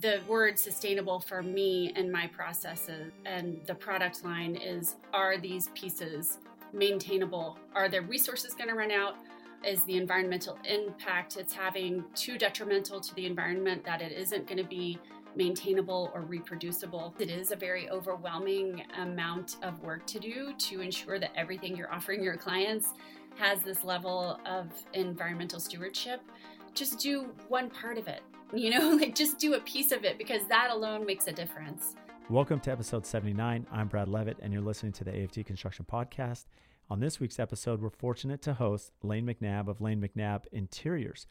the word sustainable for me and my processes and the product line is are these pieces maintainable? Are the resources going to run out? Is the environmental impact it's having too detrimental to the environment that it isn't going to be maintainable or reproducible? It is a very overwhelming amount of work to do to ensure that everything you're offering your clients has this level of environmental stewardship. Just do one part of it you know, like just do a piece of it because that alone makes a difference. Welcome to episode 79. I'm Brad Leavitt, and you're listening to the AFT Construction Podcast. On this week's episode, we're fortunate to host Lane McNabb of Lane McNabb Interiors.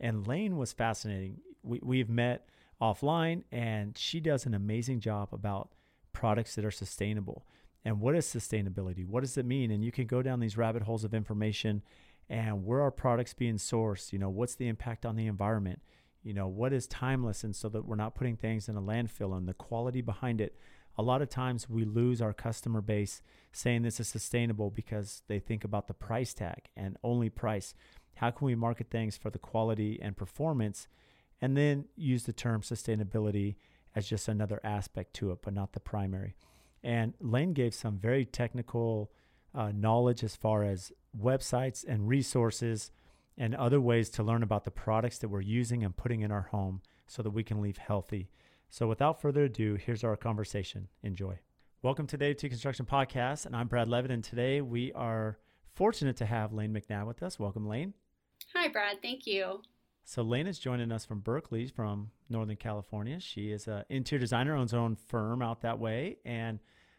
And Lane was fascinating. We, we've met offline, and she does an amazing job about products that are sustainable. And what is sustainability? What does it mean? And you can go down these rabbit holes of information and where are products being sourced? You know, what's the impact on the environment? You know what is timeless and so that we're not putting things in a landfill and the quality behind it. A lot of times we lose our customer base saying this is sustainable because they think about the price tag and only price. How can we market things for the quality and performance and then use the term sustainability as just another aspect to it but not the primary? And lane gave some very technical uh, knowledge as far as websites and resources and other ways to learn about the products that we're using and putting in our home so that we can leave healthy. So, without further ado, here's our conversation. Enjoy. Welcome today to Construction Podcast, and I'm Brad Leavitt, and today we are fortunate to have Lane McNabb with us. Welcome, Lane. Hi, Brad. Thank you. So, Lane is joining us from Berkeley, from Northern California. She is an interior designer, owns her own firm out that way, and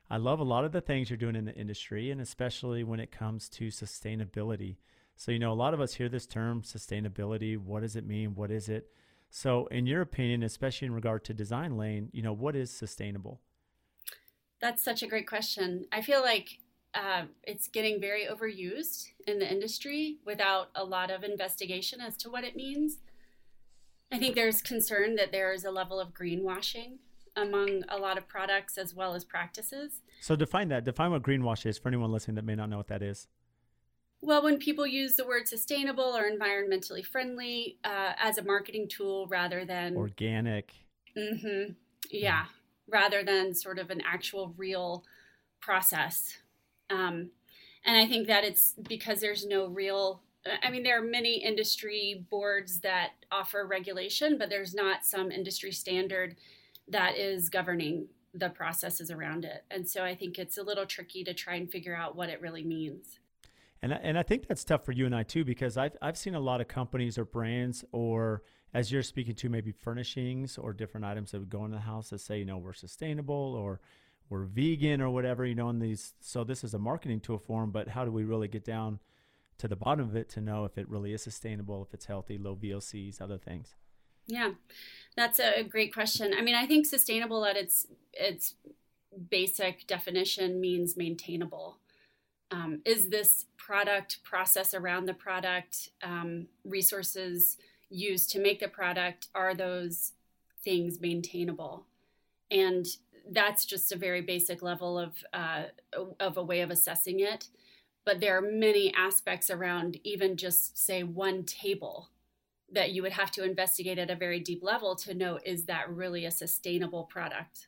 I love a lot of the things you're doing in the industry, and especially when it comes to sustainability. So, you know, a lot of us hear this term sustainability. What does it mean? What is it? So, in your opinion, especially in regard to design lane, you know, what is sustainable? That's such a great question. I feel like uh, it's getting very overused in the industry without a lot of investigation as to what it means. I think there's concern that there is a level of greenwashing among a lot of products as well as practices. So define that. Define what greenwash is for anyone listening that may not know what that is. Well, when people use the word sustainable or environmentally friendly uh, as a marketing tool rather than organic. Mm-hmm, yeah, rather than sort of an actual real process. Um, and I think that it's because there's no real, I mean, there are many industry boards that offer regulation, but there's not some industry standard that is governing the processes around it. And so I think it's a little tricky to try and figure out what it really means. And and I think that's tough for you and I too because I've I've seen a lot of companies or brands or as you're speaking to maybe furnishings or different items that would go in the house that say you know we're sustainable or we're vegan or whatever you know in these so this is a marketing tool for them but how do we really get down to the bottom of it to know if it really is sustainable if it's healthy low VOCs other things? Yeah that's a great question. I mean I think sustainable at its its basic definition means maintainable um, is this product process around the product um, resources used to make the product are those things maintainable? And that's just a very basic level of uh, of a way of assessing it. But there are many aspects around even just say one table that you would have to investigate at a very deep level to know is that really a sustainable product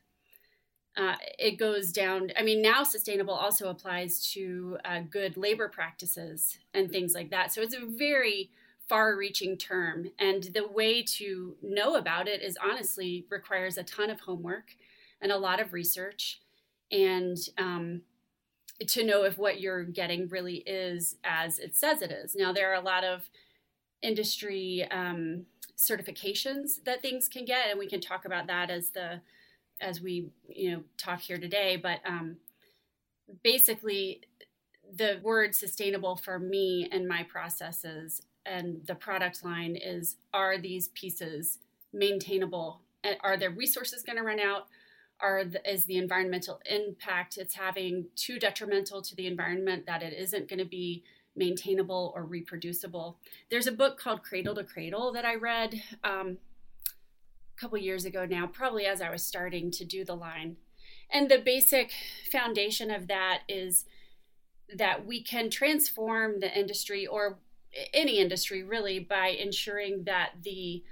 uh, it goes down. I mean, now sustainable also applies to uh, good labor practices and things like that. So it's a very far reaching term. And the way to know about it is honestly requires a ton of homework and a lot of research and um, to know if what you're getting really is as it says it is. Now, there are a lot of industry um, certifications that things can get, and we can talk about that as the as we you know talk here today but um, basically the word sustainable for me and my processes and the product line is are these pieces maintainable? Are their resources going to run out? Are the, is the environmental impact it's having too detrimental to the environment that it isn't going to be maintainable or reproducible? There's a book called cradle to cradle that i read um, couple years ago now, probably as I was starting to do the line. And the basic foundation of that is that we can transform the industry or any industry really by ensuring that the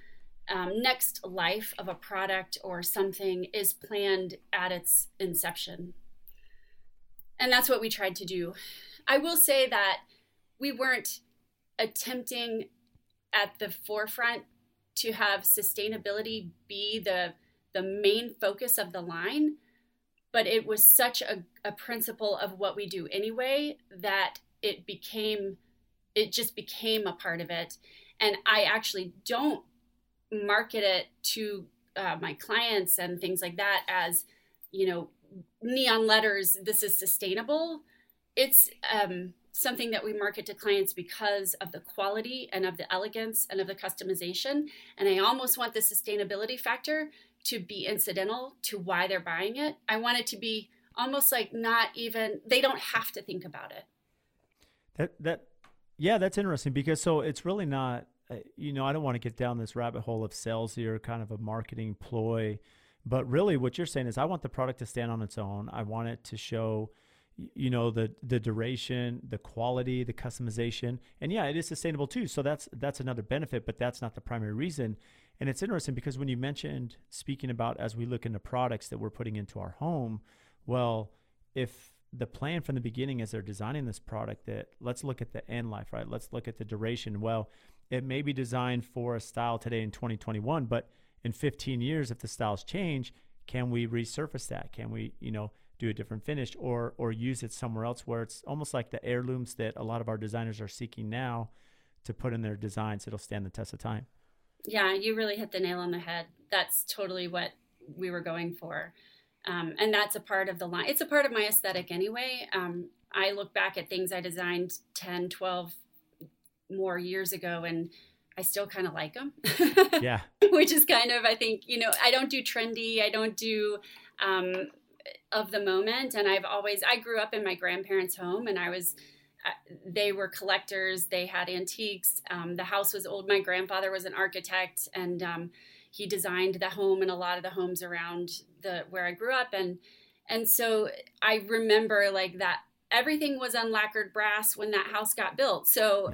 um, next life of a product or something is planned at its inception. And that's what we tried to do. I will say that we weren't attempting at the forefront to have sustainability be the the main focus of the line but it was such a, a principle of what we do anyway that it became it just became a part of it. And i actually don't market it to uh, my clients and things like that as you know neon letters this is sustainable. It's um, something that we market to clients because of the quality and of the elegance and of the customization and i almost want the sustainability factor to be incidental to why they're buying it i want it to be almost like not even they don't have to think about it that that yeah that's interesting because so it's really not uh, you know, I don't want to get down this rabbit hole of sales here, kind of a marketing ploy. But really, what you're saying is, I want the product to stand on its own. I want it to show, you know, the the duration, the quality, the customization, and yeah, it is sustainable too. So that's that's another benefit, but that's not the primary reason. And it's interesting because when you mentioned speaking about as we look into products that we're putting into our home, well, if the plan from the beginning as they're designing this product that let's look at the end life, right? Let's look at the duration. Well, it may be designed for a style today in 2021, but in 15 years, if the styles change, can we resurface that? Can we, you know, do a different finish or or use it somewhere else where it's almost like the heirlooms that a lot of our designers are seeking now to put in their designs it'll stand the test of time. Yeah, you really hit the nail on the head. That's totally what we were going for. Um, and that's a part of the line. It's a part of my aesthetic anyway. Um, I look back at things I designed 10, 12, more years ago and I still kind of like them. yeah. Which is kind of, I think, you know, I don't do trendy. I don't do um, of the moment. And I've always, I grew up in my grandparents' home and I was, they were collectors. They had antiques. Um, the house was old. My grandfather was an architect and um, he designed the home and a lot of the homes around the where I grew up. And, and so I remember like that everything was unlacquered brass when that house got built. So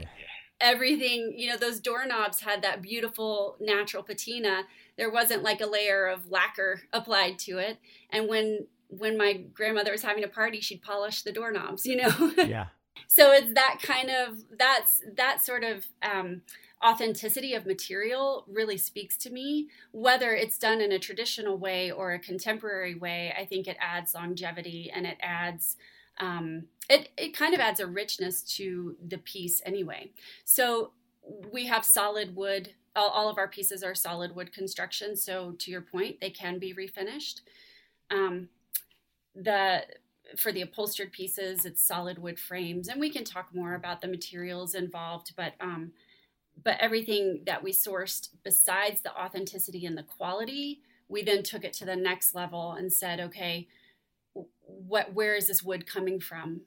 everything, you know, those doorknobs had that beautiful natural patina. There wasn't like a layer of lacquer applied to it. And when when my grandmother was having a party, she'd polish the doorknobs, you know. Yeah. so it's that kind of that's that sort of um, authenticity of material really speaks to me. Whether it's done in a traditional way or a contemporary way, I think it adds longevity and it adds um, it, it kind of adds a richness to the piece anyway. So we have solid wood. All, all of our pieces are solid wood construction. So to your point, they can be refinished. Um, the for the upholstered pieces, it's solid wood frames, and we can talk more about the materials involved. But um, but everything that we sourced, besides the authenticity and the quality, we then took it to the next level and said, okay, what where is this wood coming from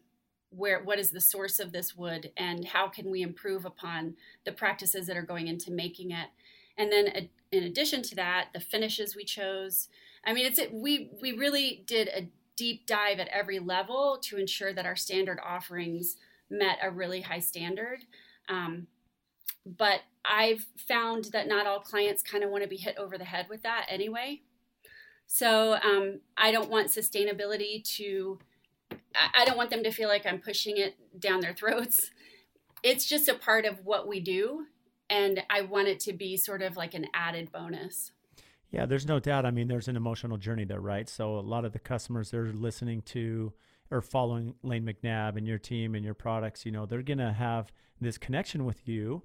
where what is the source of this wood and how can we improve upon the practices that are going into making it and then in addition to that the finishes we chose i mean it's we we really did a deep dive at every level to ensure that our standard offerings met a really high standard um, but i've found that not all clients kind of want to be hit over the head with that anyway so um, I don't want sustainability to, I don't want them to feel like I'm pushing it down their throats. It's just a part of what we do. And I want it to be sort of like an added bonus. Yeah, there's no doubt. I mean, there's an emotional journey there, right? So a lot of the customers they're listening to or following Lane McNabb and your team and your products, you know, they're going to have this connection with you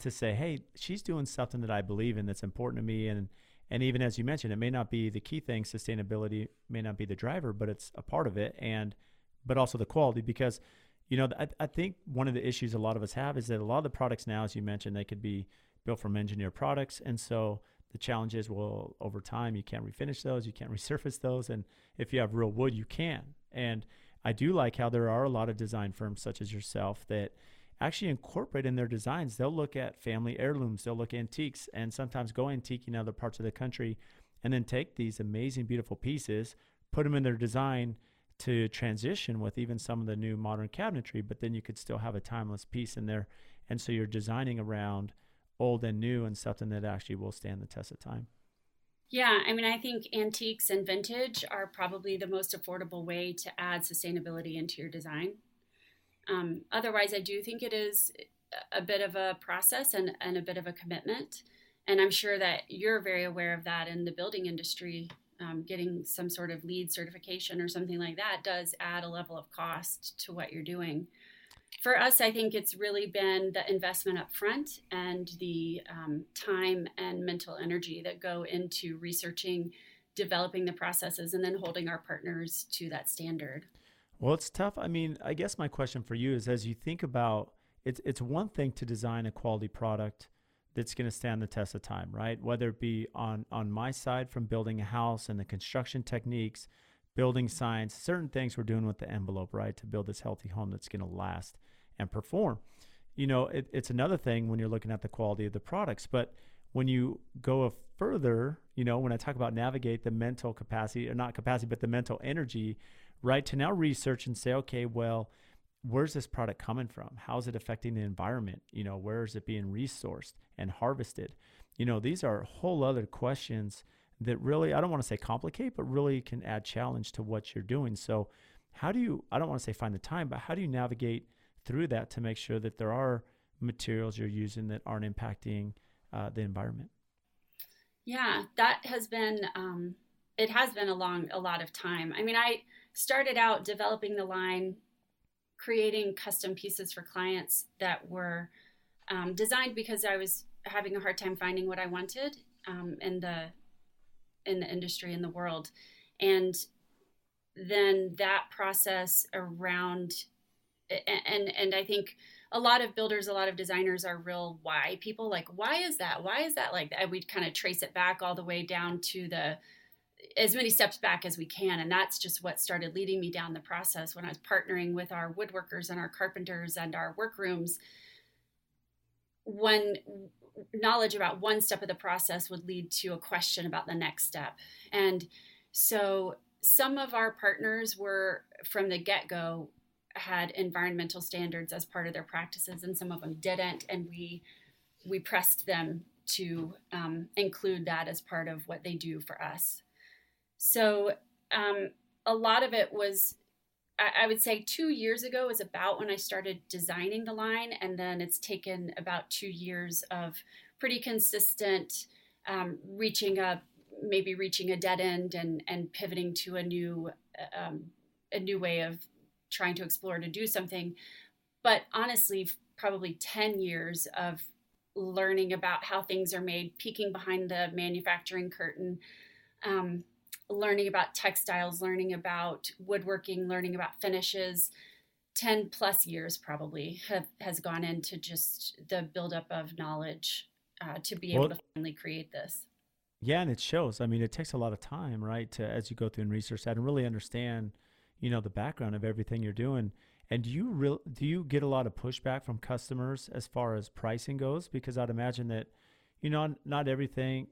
to say, hey, she's doing something that I believe in that's important to me. And and even as you mentioned, it may not be the key thing. Sustainability may not be the driver, but it's a part of it, and but also the quality because you know I, I think one of the issues a lot of us have is that a lot of the products now, as you mentioned, they could be built from engineered products, and so the challenge is well over time you can't refinish those, you can't resurface those, and if you have real wood, you can. And I do like how there are a lot of design firms such as yourself that actually incorporate in their designs. They'll look at family heirlooms, they'll look antiques, and sometimes go antique in other parts of the country, and then take these amazing, beautiful pieces, put them in their design to transition with even some of the new modern cabinetry. But then you could still have a timeless piece in there, and so you're designing around old and new and something that actually will stand the test of time. Yeah, I mean, I think antiques and vintage are probably the most affordable way to add sustainability into your design. Um, otherwise, I do think it is a bit of a process and, and a bit of a commitment. And I'm sure that you're very aware of that in the building industry. Um, getting some sort of LEED certification or something like that does add a level of cost to what you're doing for us, I think it's really been the investment up front and the um, time and mental energy that go into researching, developing the processes, and then holding our partners to that standard. Well, it's tough. I mean, I guess my question for you is as you think about it's it's one thing to design a quality product that's going to stand the test of time, right? Whether it be on on my side from building a house and the construction techniques, building science, certain things we're doing with the envelope, right, to build this healthy home that's going to last and perform. You know, it, it's another thing when you're looking at the quality of the products, but when you go further, you know, when I talk about navigate the mental capacity, or not capacity, but the mental energy, right, to now research and say, okay, well, where's this product coming from? How's it affecting the environment? You know, where is it being resourced and harvested? You know, these are whole other questions that really, I don't want to say complicate, but really can add challenge to what you're doing. So, how do you, I don't want to say find the time, but how do you navigate through that to make sure that there are materials you're using that aren't impacting uh, the environment. Yeah, that has been um, it has been a long a lot of time. I mean, I started out developing the line, creating custom pieces for clients that were um, designed because I was having a hard time finding what I wanted um, in the in the industry in the world, and then that process around and and I think a lot of builders, a lot of designers are real why people like why is that? Why is that like that? We'd kind of trace it back all the way down to the as many steps back as we can and that's just what started leading me down the process when I was partnering with our woodworkers and our carpenters and our workrooms when knowledge about one step of the process would lead to a question about the next step and so some of our partners were from the get-go had environmental standards as part of their practices, and some of them didn't, and we we pressed them to um, include that as part of what they do for us. So um, a lot of it was, I, would say, two years ago is about when I started designing the line, and then it's taken about two years of pretty consistent um, reaching up, maybe reaching a dead end, and and pivoting to a new um, a new way of trying to explore to do something. But honestly, probably 10 years of learning about how things are made, peeking behind the manufacturing curtain, um, learning about textiles, learning about woodworking, learning about finishes. 10 plus years probably have, has gone into just the buildup of knowledge uh, to be able to finally create this. Yeah, and it shows. I mean, it takes a lot of time, right, to as you go through and research that and really understand you know the background of everything you're doing and do you real do you get a lot of pushback from customers as far as pricing goes because i'd imagine that you know not everything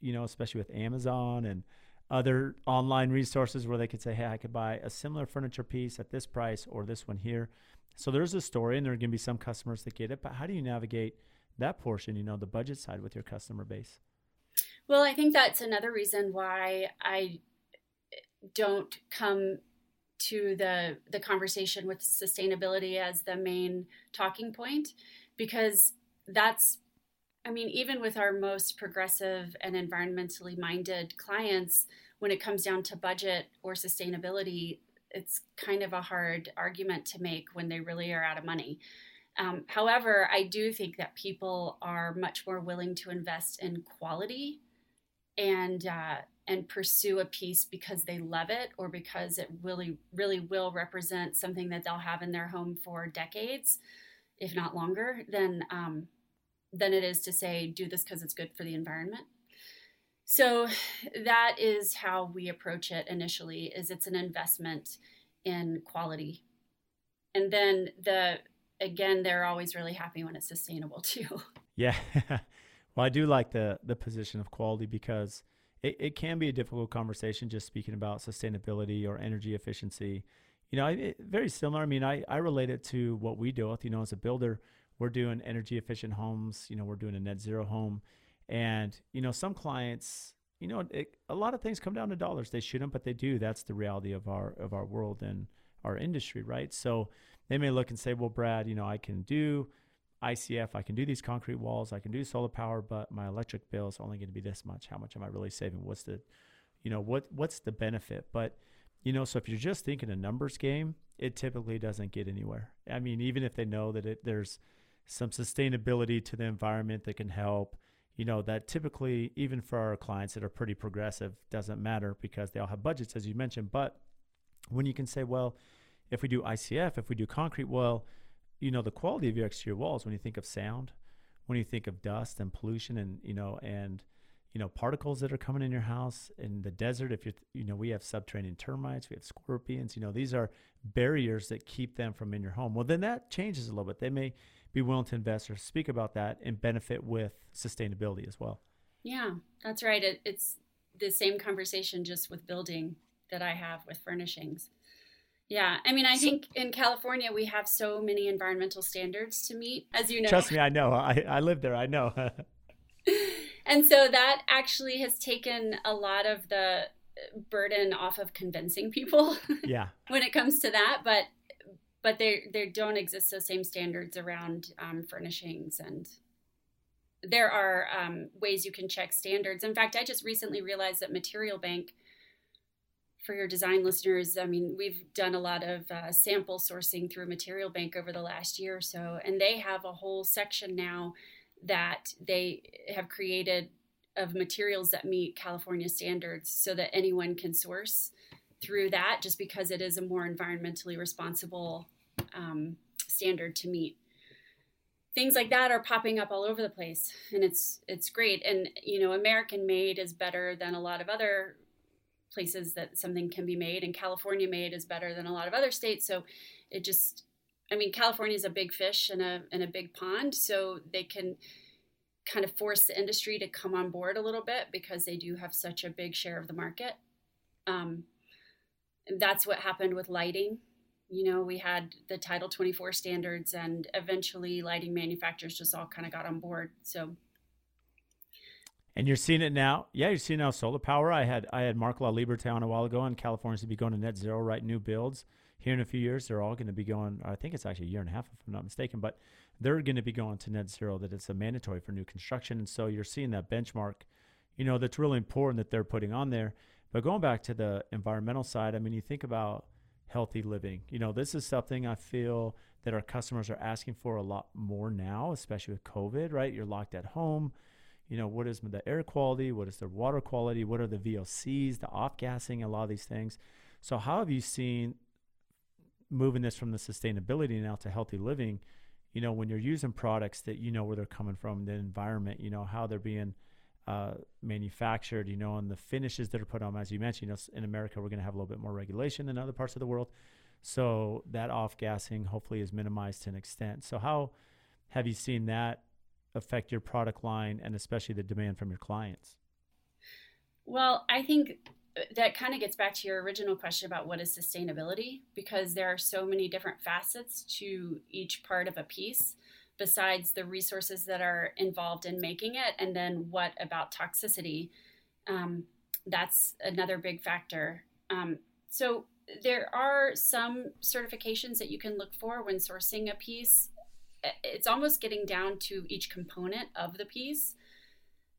you know especially with amazon and other online resources where they could say hey i could buy a similar furniture piece at this price or this one here. So there's a story and there are going to be some customers that get it but how do you navigate that portion you know the budget side with your customer base? Well i think that's another reason why i don't come to the the conversation with sustainability as the main talking point because that's I mean even with our most progressive and environmentally minded clients when it comes down to budget or sustainability it's kind of a hard argument to make when they really are out of money. Um, however, I do think that people are much more willing to invest in quality and uh, and pursue a piece because they love it or because it really really will represent something that they'll have in their home for decades if not longer than um, than it is to say do this because it's good for the environment so that is how we approach it initially is it's an investment in quality and then the again they're always really happy when it's sustainable too yeah well i do like the the position of quality because it, it can be a difficult conversation just speaking about sustainability or energy efficiency. You know, it, very similar. I mean, I, I relate it to what we deal with. You know, as a builder, we're doing energy efficient homes. You know, we're doing a net zero home, and you know, some clients, you know, it, a lot of things come down to dollars. They shouldn't, but they do. That's the reality of our of our world and our industry, right? So they may look and say, well, Brad, you know, I can do ICF, I can do these concrete walls, I can do solar power, but my electric bill is only going to be this much. How much am I really saving? What's the, you know, what what's the benefit? But you know, so if you're just thinking a numbers game, it typically doesn't get anywhere. I mean, even if they know that it, there's some sustainability to the environment that can help, you know, that typically, even for our clients that are pretty progressive, doesn't matter because they all have budgets, as you mentioned. But when you can say, well, if we do ICF, if we do concrete, well, you know, the quality of your exterior walls, when you think of sound, when you think of dust and pollution and, you know, and, you know, particles that are coming in your house in the desert, if you're, you know, we have subterranean termites, we have scorpions, you know, these are barriers that keep them from in your home. Well, then that changes a little bit. They may be willing to invest or speak about that and benefit with sustainability as well. Yeah, that's right. It, it's the same conversation just with building that I have with furnishings. Yeah, I mean, I think in California we have so many environmental standards to meet, as you know. Trust me, I know. I, I live there. I know. and so that actually has taken a lot of the burden off of convincing people. Yeah. when it comes to that, but but there there don't exist those same standards around um, furnishings and there are um, ways you can check standards. In fact, I just recently realized that Material Bank for your design listeners, I mean, we've done a lot of uh, sample sourcing through Material Bank over the last year or so, and they have a whole section now that they have created of materials that meet California standards so that anyone can source through that just because it is a more environmentally responsible um, standard to meet. Things like that are popping up all over the place and it's it's great. And you know american made is better than a lot of other places that something can be made and california made is better than a lot of other states. So it just i mean california is a big fish in a in a big pond so they can kind of force the industry to come on board a little bit because they do have such a big share of the market. Um, that's what happened with lighting you know we had the title 24 standards and eventually lighting manufacturers just all kind of got on board so and you're seeing it now. Yeah, you're seeing now solar power. I had I had Mark LaLiberté on a while ago, and California's to be going to net zero, right? New builds here in a few years. They're all going to be going. I think it's actually a year and a half, if I'm not mistaken. But they're going to be going to net zero. That it's a mandatory for new construction, and so you're seeing that benchmark. You know, that's really important that they're putting on there. But going back to the environmental side, I mean, you think about healthy living. You know, this is something I feel that our customers are asking for a lot more now, especially with COVID. Right? You're locked at home you know, what is the air quality? What is the water quality? What are the VOCs, the off gassing, a lot of these things. So, how have you seen moving this from the sustainability now to healthy living? You know, when you're using products that you know where they're coming from, the environment, you know, how they're being uh, manufactured, you know, and the finishes that are put on, as you mentioned, you know, in America, we're going to have a little bit more regulation than other parts of the world. So, that off gassing hopefully is minimized to an extent. So, how have you seen that affect your product line and especially the demand from your clients? Well, I think that kind of gets back to your original question about what is sustainability because there are so many different facets to each part of a piece besides the resources that are involved in making it and then what about toxicity um, that's another big factor um, so there are some certifications that you can look for when sourcing a piece it's almost getting down to each component of the piece.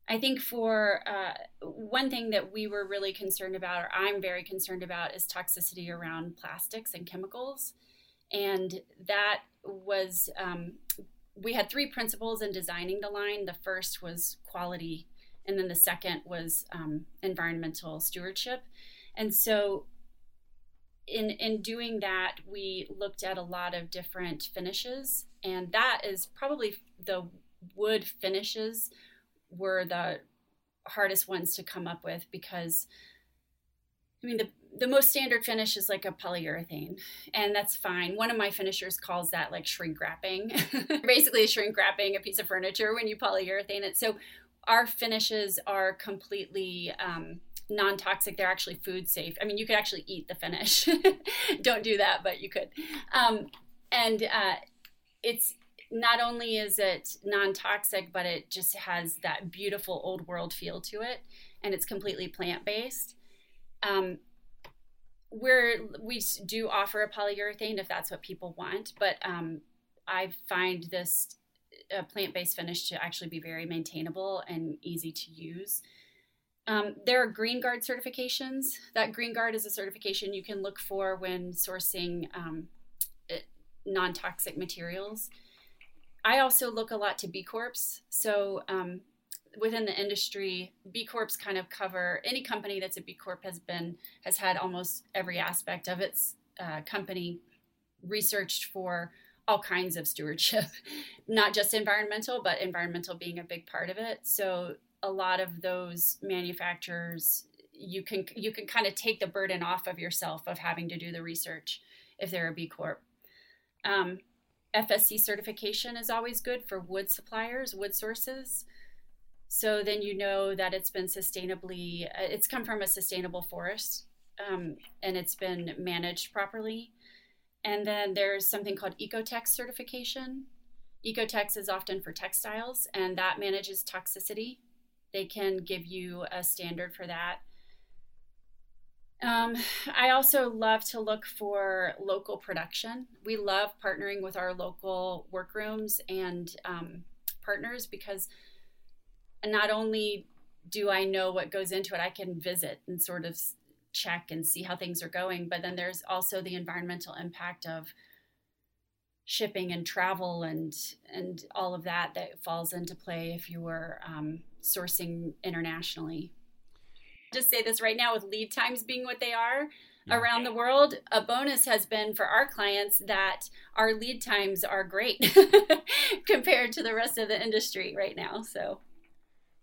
I think for uh, one thing that we were really concerned about, or I'm very concerned about, is toxicity around plastics and chemicals. And that was, um, we had three principles in designing the line. The first was quality, and then the second was um, environmental stewardship. And so in in doing that, we looked at a lot of different finishes, and that is probably the wood finishes were the hardest ones to come up with because I mean the the most standard finish is like a polyurethane, and that's fine. One of my finishers calls that like shrink wrapping, basically shrink wrapping a piece of furniture when you polyurethane it. So our finishes are completely um, non-toxic they're actually food safe i mean you could actually eat the finish don't do that but you could um, and uh, it's not only is it non-toxic, but it just has that beautiful old world feel to it, and it's completely plant-based. Um, where we do offer a polyurethane if that's what people want, but um, I find this uh, plant-based finish to actually be very maintainable and easy to use. Um, there are Green Guard certifications. That Green Guard is a certification you can look for when sourcing um, non toxic materials. I also look a lot to B Corps. So um, within the industry, B Corps kind of cover any company that's a B Corp has been has had almost every aspect of its uh, company researched for all kinds of stewardship, not just environmental, but environmental being a big part of it. So a lot of those manufacturers you can you can kind of take the burden off of yourself of having to do the research if they're a B Corp. Um, FSC certification is always good for wood suppliers, wood sources. So then you know that it's been sustainably, uh, it's come from a sustainable forest um, and it's been managed properly. And then there's something called OEKO-TEX certification. OEKO-TEX is often for textiles and that manages toxicity they can give you a standard for that. Um, I also love to look for local production. We love partnering with our local workrooms and um, partners because not only do I know what goes into it, I can visit and sort of check and see how things are going. But then there's also the environmental impact of shipping and travel and and all of that that falls into play if you were um, sourcing internationally. Just say this right now with lead times being what they are yeah. around the world, a bonus has been for our clients that our lead times are great compared to the rest of the industry right now. So,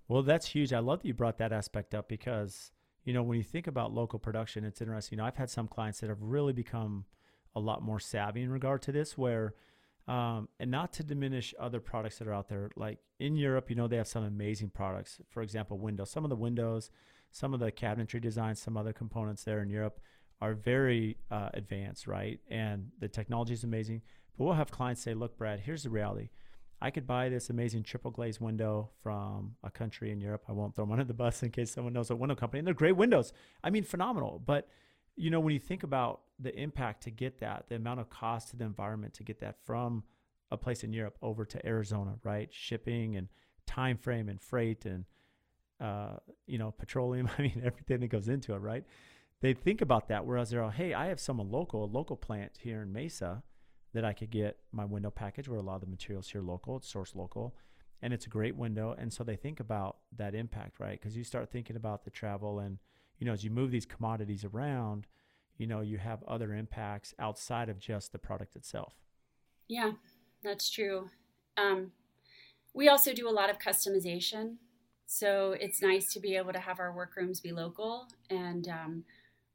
well, that's huge. I love that you brought that aspect up because, you know, when you think about local production, it's interesting. You know, I've had some clients that have really become a lot more savvy in regard to this, where um, and not to diminish other products that are out there. Like in Europe, you know, they have some amazing products. For example, windows. Some of the windows, some of the cabinetry designs, some other components there in Europe are very uh, advanced, right? And the technology is amazing. But we'll have clients say, look, Brad, here's the reality. I could buy this amazing triple glazed window from a country in Europe. I won't throw them under the bus in case someone knows a window company. And they're great windows. I mean, phenomenal. But you know, when you think about the impact to get that, the amount of cost to the environment to get that from a place in Europe over to Arizona, right? Shipping and time frame and freight and uh, you know, petroleum. I mean, everything that goes into it, right? They think about that. Whereas they're, all, hey, I have someone local, a local plant here in Mesa that I could get my window package where a lot of the materials here local, it's sourced local, and it's a great window. And so they think about that impact, right? Because you start thinking about the travel and you know, as you move these commodities around, you know, you have other impacts outside of just the product itself. Yeah, that's true. Um, we also do a lot of customization. So it's nice to be able to have our workrooms be local. And um,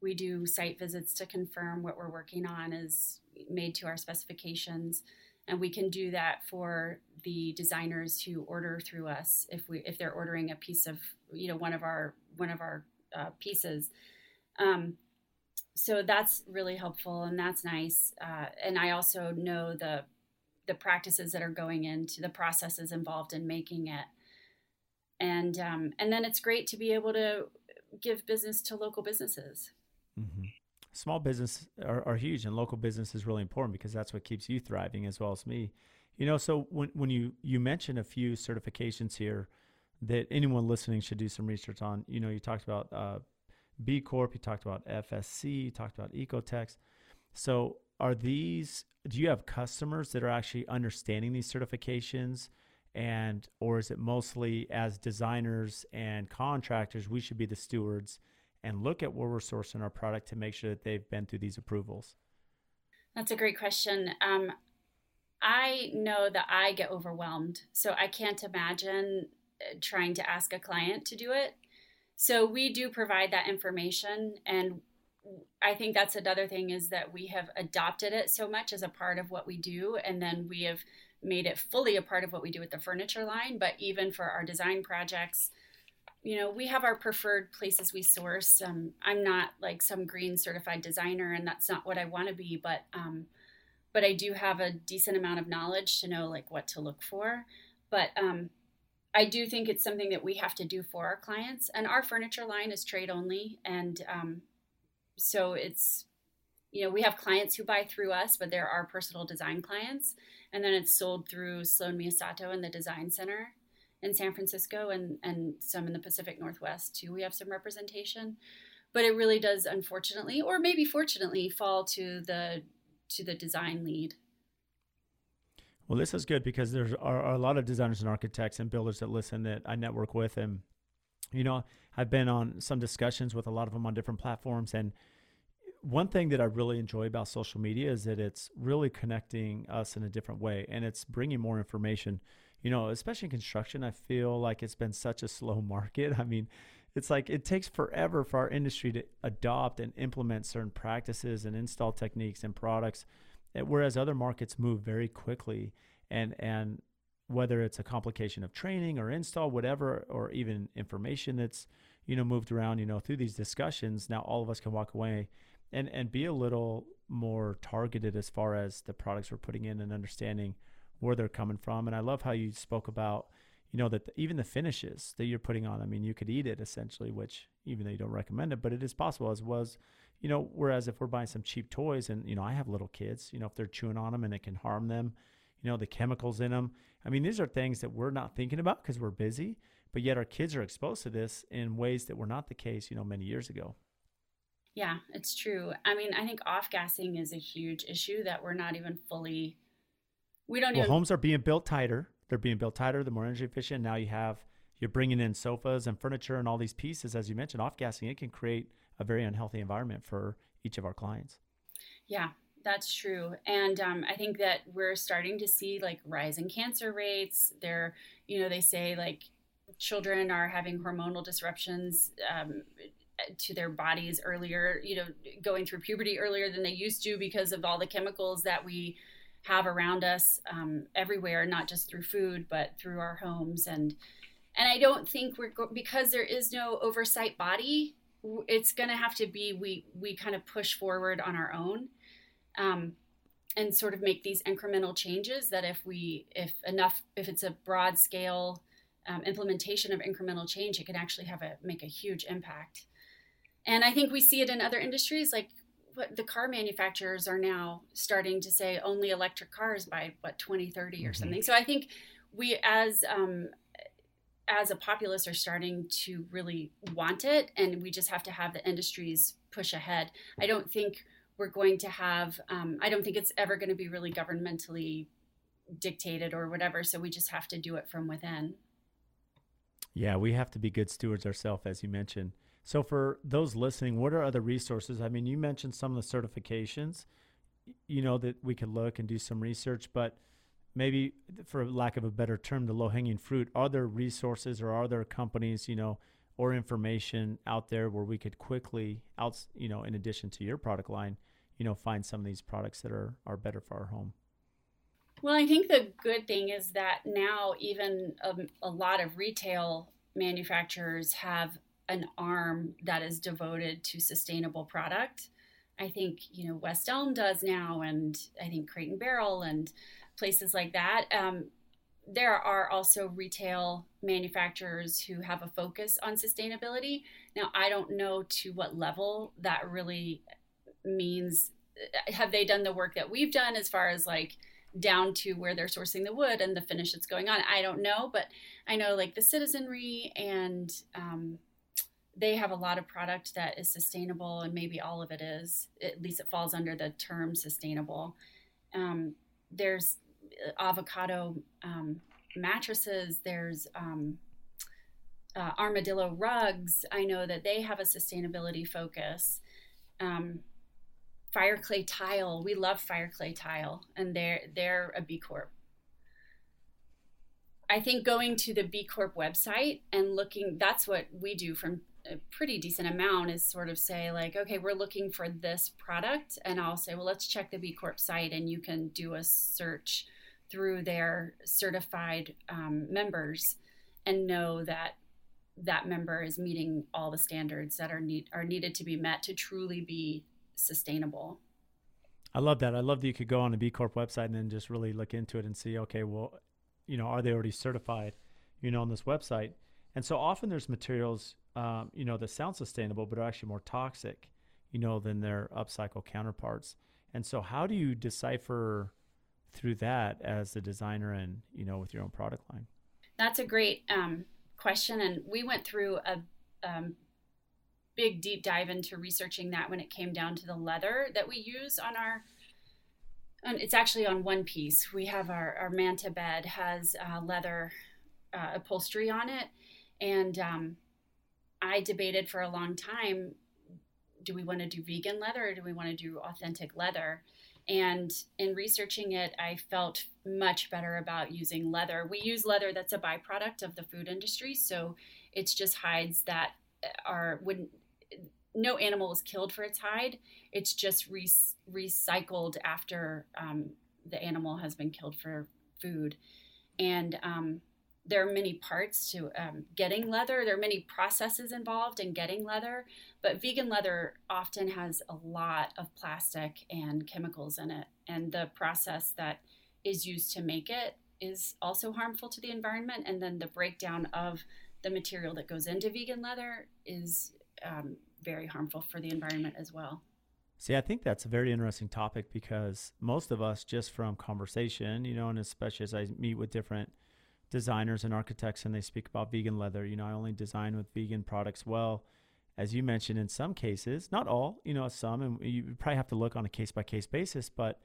we do site visits to confirm what we're working on is made to our specifications. And we can do that for the designers who order through us if we if they're ordering a piece of you know one of our one of our uh, pieces. Um, so that's really helpful and that's nice. Uh, and I also know the the practices that are going into the processes involved in making it. And um, and then it's great to be able to give business to local businesses. Mm-hmm. Small business are, are huge, and local business is really important because that's what keeps you thriving as well as me. You know, so when when you you mention a few certifications here, that anyone listening should do some research on. You know, you talked about uh, B Corp, you talked about FSC, you talked about OEKO-TEX. So, are these? Do you have customers that are actually understanding these certifications, and or is it mostly as designers and contractors we should be the stewards and look at where we're sourcing our product to make sure that they've been through these approvals? That's a great question. Um, I know that I get overwhelmed, so I can't imagine trying to ask a client to do it. So we do provide that information and I think that's another thing is that we have adopted it so much as a part of what we do and then we have made it fully a part of what we do with the furniture line, but even for our design projects, you know, we have our preferred places we source. Um, I'm not like some green certified designer, and that's not what I want to be. But um, but I do have a decent amount of knowledge to know like what to look for. But um, I do think it's something that we have to do for our clients. And our furniture line is trade only, and um, so it's you know we have clients who buy through us, but there are personal design clients, and then it's sold through Sloan Miyasato and the Design Center in San Francisco, and and some in the Pacific Northwest too. We have some representation, but it really does, unfortunately, or maybe fortunately, fall to the to the design lead. Well, this is good because there are, a lot of designers and architects and builders that listen that I network with, and you know, I've been on some discussions with a lot of them on different platforms, and one thing that I really enjoy about social media is that it's really connecting us in a different way, and it's bringing more information. You know, especially in construction, I feel like it's been such a slow market. I mean, it's like it takes forever for our industry to adopt and implement certain practices and install techniques and products eh, whereas other markets move very quickly and and whether it's a complication of training or install whatever or even information that's you know moved around you know through these discussions now all of us can walk away and and be a little more targeted as far as the products we're putting in and understanding where they're coming from. And i love how you spoke about you know that the, even the finishes that you're putting on i mean you could eat it essentially which even though you don't recommend it but it is possible as was you know whereas if we're buying some cheap toys and you know i have little kids you know if they're chewing on them and it can harm them you know the chemicals in them i mean these are things that we're not thinking about because we're busy but yet our kids are exposed to this in ways that were not the case you know many years ago. Yeah it's true. I mean i think off gassing is a huge issue that we're not even fully we don't well even homes are being built tighter they're being built tighter, they're more energy efficient. Now you have you're bringing in sofas and furniture and all these pieces, as you mentioned, off gassing. It can create a very unhealthy environment for each of our clients. Yeah, that's true. And um, I think that we're starting to see like rising cancer rates. They're, you know, they say like children are having hormonal disruptions um, to their bodies earlier, you know, going through puberty earlier than they used to because of all the chemicals that we have around us um, everywhere, not just through food, but through our homes. And and I don't think we're go- because there is no oversight body. It's going to have to be we we kind of push forward on our own, um, and sort of make these incremental changes. That if we if enough if it's a broad scale um, implementation of incremental change, it can actually have a make a huge impact. And I think we see it in other industries like what the car manufacturers are now starting to say only electric cars by what 2030 or mm-hmm. something. So I think we as um, as a populace are starting to really want it, and we just have to have the industries push ahead. I don't think we're going to have. Um, I don't think it's ever going to be really governmentally dictated or whatever. So we just have to do it from within. Yeah, we have to be good stewards ourselves, as you mentioned. So for those listening, what are other resources? I mean, you mentioned some of the certifications, you know, that we could look and do some research, but maybe for lack of a better term, the low hanging fruit, are there resources or are there companies, you know, or information out there where we could quickly out, you know, in addition to your product line, you know, find some of these products that are, are better for our home? Well, I think the good thing is that now even a, a lot of retail manufacturers have an arm that is devoted to sustainable product. I think you know West Elm does now, and I think Crate and Barrel and places like that. Um, there are also retail manufacturers who have a focus on sustainability. Now, I don't know to what level that really means. Have they done the work that we've done as far as like down to where they're sourcing the wood and the finish that's going on? I don't know, but I know like the citizenry and um, they have a lot of product that is sustainable and maybe all of it is. At least it falls under the term sustainable. Um, there's uh, avocado um, mattresses there's um, uh, armadillo rugs. I know that they have a sustainability focus. Um, fire clay tile. We love fire clay tile and they're they're a b corp. I think going to the B Corp website and looking, that's what we do from a pretty decent amount is sort of say like okay we're looking for this product and i'll say well let's check the b corp site and you can do a search through their certified um, members and know that that member is meeting all the standards that are need are needed to be met to truly be sustainable I love that. I love that you could go on a B Corp website and then just really look into it and see, okay, well, you know, are they already certified, you know, on this website? And so often there's materials, um, you know, that sound sustainable, but are actually more toxic, you know, than their upcycle counterparts. And so how do you decipher through that as the designer and, you know, with your own product line? That's a great um, question. And we went through a um, big deep dive into researching that when it came down to the leather that we use on our and it's actually on one piece we have our, our manta bed has uh, leather uh, upholstery on it and um, i debated for a long time do we want to do vegan leather or do we want to do authentic leather and in researching it i felt much better about using leather we use leather that's a byproduct of the food industry so it's just hides that are wouldn't no animal is killed for its hide. It's just re- recycled after um, the animal has been killed for food. And um, there are many parts to um, getting leather. There are many processes involved in getting leather, but vegan leather often has a lot of plastic and chemicals in it. And the process that is used to make it is also harmful to the environment. And then the breakdown of the material that goes into vegan leather is um, very harmful for the environment as well. See, I think that's a very interesting topic because most of us, just from conversation, you know, and especially as I meet with different designers and architects and they speak about vegan leather, you know, I only design with vegan products. Well, as you mentioned, in some cases, not all, you know, some, and you probably have to look on a case by case basis, but,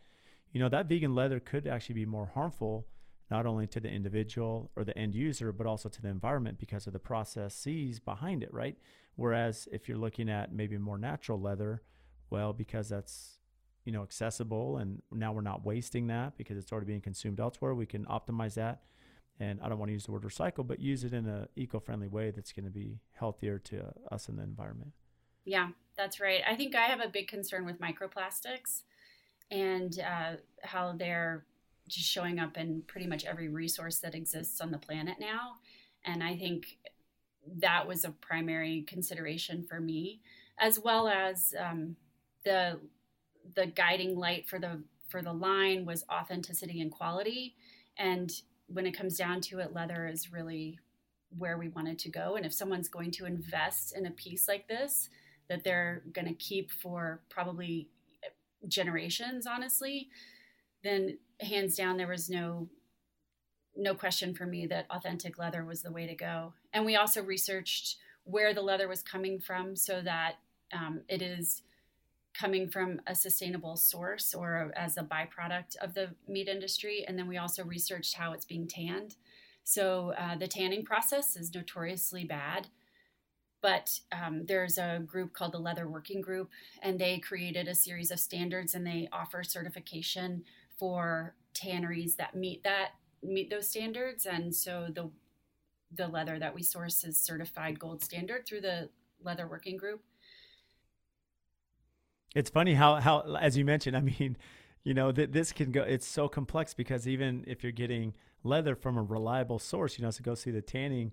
you know, that vegan leather could actually be more harmful not only to the individual or the end user, but also to the environment because of the processes behind it, right? Whereas if you're looking at maybe more natural leather, well, because that's you know accessible and now we're not wasting that because it's already being consumed elsewhere, we can optimize that. And I don't want to use the word recycle, but use it in an eco-friendly way that's going to be healthier to us and the environment. Yeah, that's right. I think I have a big concern with microplastics and uh, how they're just showing up in pretty much every resource that exists on the planet now. And I think that was a primary consideration for me, as well as um, the the guiding light for the for the line was authenticity and quality. And when it comes down to it, leather is really where we wanted to go. And if someone's going to invest in a piece like this, that they're going to keep for probably generations, honestly, then hands down there was no no question for me that authentic leather was the way to go. And we also researched where the leather was coming from so that um, it is coming from a sustainable source or as a byproduct of the meat industry. And then we also researched how it's being tanned. So uh, the tanning process is notoriously bad. But um, there's a group called the Leather Working Group, and they created a series of standards and they offer certification for tanneries that meet that meet those standards and so the the leather that we source is certified gold standard through the leather working group it's funny how how as you mentioned i mean you know th- this can go it's so complex because even if you're getting leather from a reliable source you know to go see the tanning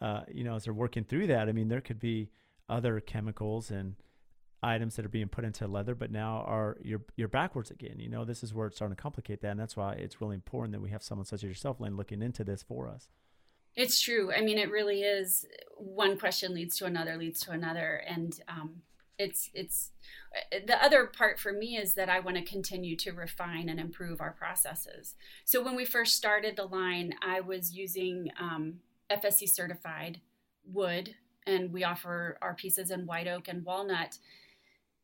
uh, you know as they're working through that i mean there could be other chemicals and items that are being put into leather, but now are you're you're backwards again. You know, this is where it's starting to complicate that, and that's why it's really important that we have someone such as yourself, Lane, looking into this for us. It's true. I mean, it really is. One question leads to another, leads to another, and um, it's it's the other part for me is that I want to continue to refine and improve our processes. So when we first started the line, I was using um, FSC certified wood, and we offer our pieces in white oak and walnut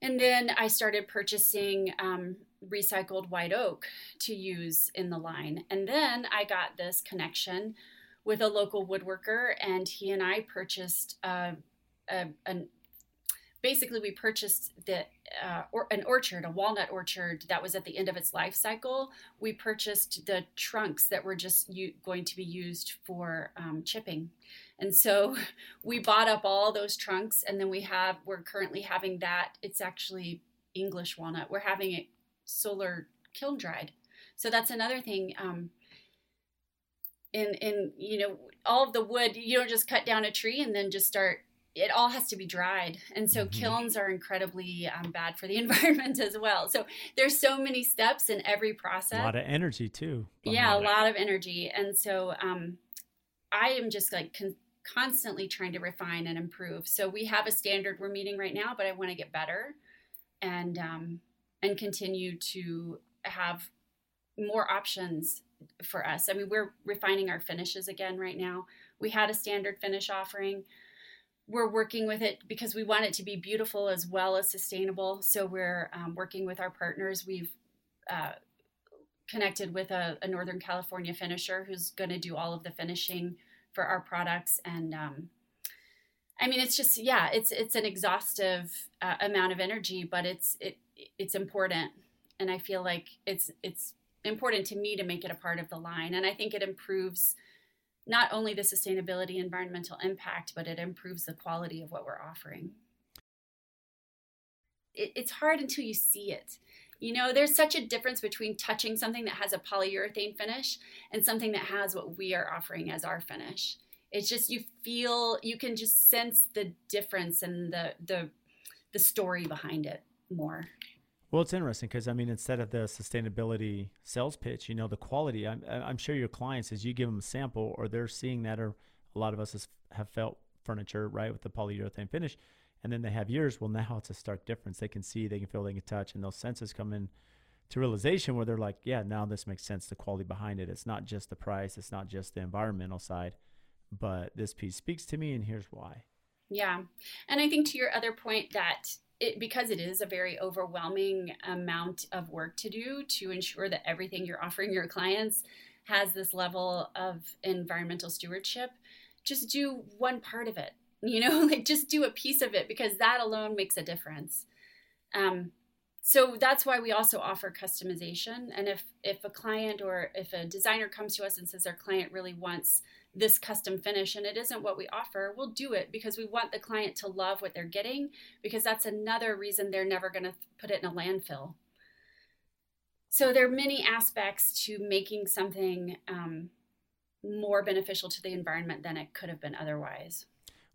and then I started purchasing um, recycled white oak to use in the line. And then I got this connection with a local woodworker, and he and I purchased uh, a, an basically we purchased the uh, or, an orchard, a walnut orchard that was at the end of its life cycle. We purchased the trunks that were just u- going to be used for um, chipping, and so we bought up all those trunks, and then we have we're currently having that. It's actually English walnut. We're having it solar kiln dried. So that's another thing. Um, in in you know all of the wood, you don't just cut down a tree and then just start it all has to be dried. And so mm-hmm. kilns are incredibly um, bad for the environment as well. So there's so many steps in every process. A lot of energy too yeah a lot of energy. And so um, i am just like con- constantly trying to refine and improve. So we have a standard we're meeting right now but i want to get better and um, and continue to have more options for us. I mean we're refining our finishes again right now. We had a standard finish offering we're working with it because we want it to be beautiful as well as sustainable. So we're um, working with our partners. We've uh, connected with a, a, Northern California finisher who's going to do all of the finishing for our products. And um, I mean, it's just yeah, it's it's an exhaustive uh, amount of energy, but it's it it's important, and I feel like it's it's important to me to make it a part of the line, and I think it improves not only the sustainability environmental impact, but it improves the quality of what we're offering. It, it's hard until you see it. You know, there's such a difference between touching something that has a polyurethane finish and something that has what we are offering as our finish. It's just you feel you can just sense the difference and the the the story behind it more. Well, it's interesting because I mean, instead of the sustainability sales pitch, you know, the quality. I'm I'm sure your clients, as you give them a sample, or they're seeing that, or a lot of us have felt furniture right with the polyurethane finish, and then they have yours. Well, now it's a stark difference. They can see, they can feel, they can touch, and those senses come in to realization where they're like, yeah, now this makes sense. The quality behind it. It's not just the price. It's not just the environmental side, but this piece speaks to me, and here's why. Yeah, and I think to your other point that it, because it is a very overwhelming amount of work to do to ensure that everything you're offering your clients has this level of environmental stewardship, just do one part of it. You know, like just do a piece of it because that alone makes a difference. Um, so that's why we also offer customization. And if if a client or if a designer comes to us and says their client really wants this custom finish and it isn't what we offer, we'll do it because we want the client to love what they're getting because that's another reason they're never going to put it in a landfill. So there are many aspects to making something um, more beneficial to the environment than it could have been otherwise.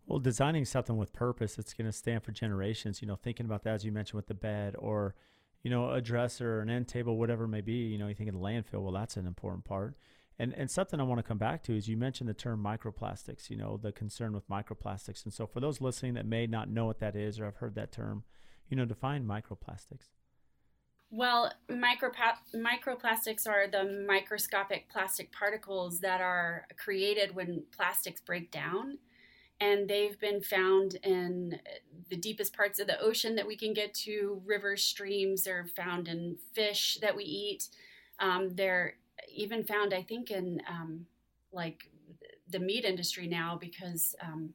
Well, designing something with purpose, it's going to stand for generations. You know, thinking about that as you mentioned with the bed or, you know, a dresser, or an end table, whatever it may be. You know, you think of the landfill. Well, that's an important part. And and something I want to come back to is you mentioned the term microplastics, you know, the concern with microplastics. And so for those listening that may not know what that is or have heard that term, you know, define microplastics. Well, microplastics are the microscopic plastic particles that are created when plastics break down. And they've been found in the deepest parts of the ocean that we can get to, rivers, streams. They're found in fish that we eat. Um, they're even found, I think, in um, like the meat industry now because um,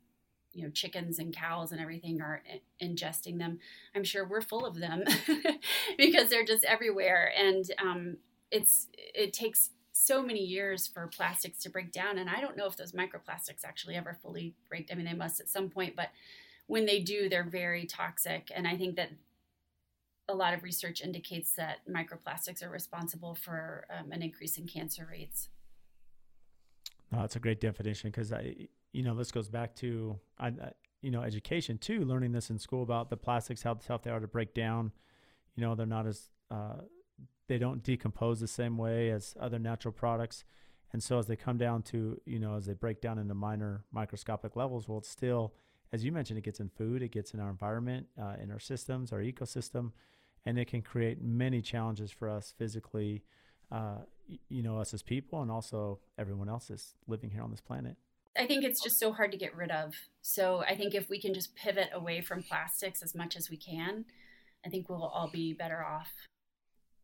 you know chickens and cows and everything are ingesting them. I'm sure we're full of them because they're just everywhere, and um, it's it takes so many years for plastics to break down, and I don't know if those microplastics actually ever fully break. I mean, they must at some point, but when they do, they're very toxic, and I think that a lot of research indicates that microplastics are responsible for um, an increase in cancer rates. No, that's a great definition because I, you know, this goes back to, I, you know, education too. Learning this in school about the plastics, how tough they are to break down. You know, they're not as, uh, they don't decompose the same way as other natural products, and so as they come down to, you know, as they break down into minor microscopic levels, well, it's still, as you mentioned, it gets in food, it gets in our environment, uh, in our systems, our ecosystem and it can create many challenges for us physically, uh, you know, us as people, and also everyone else that's living here on this planet. I think it's just so hard to get rid of. So I think if we can just pivot away from plastics as much as we can, I think we'll all be better off.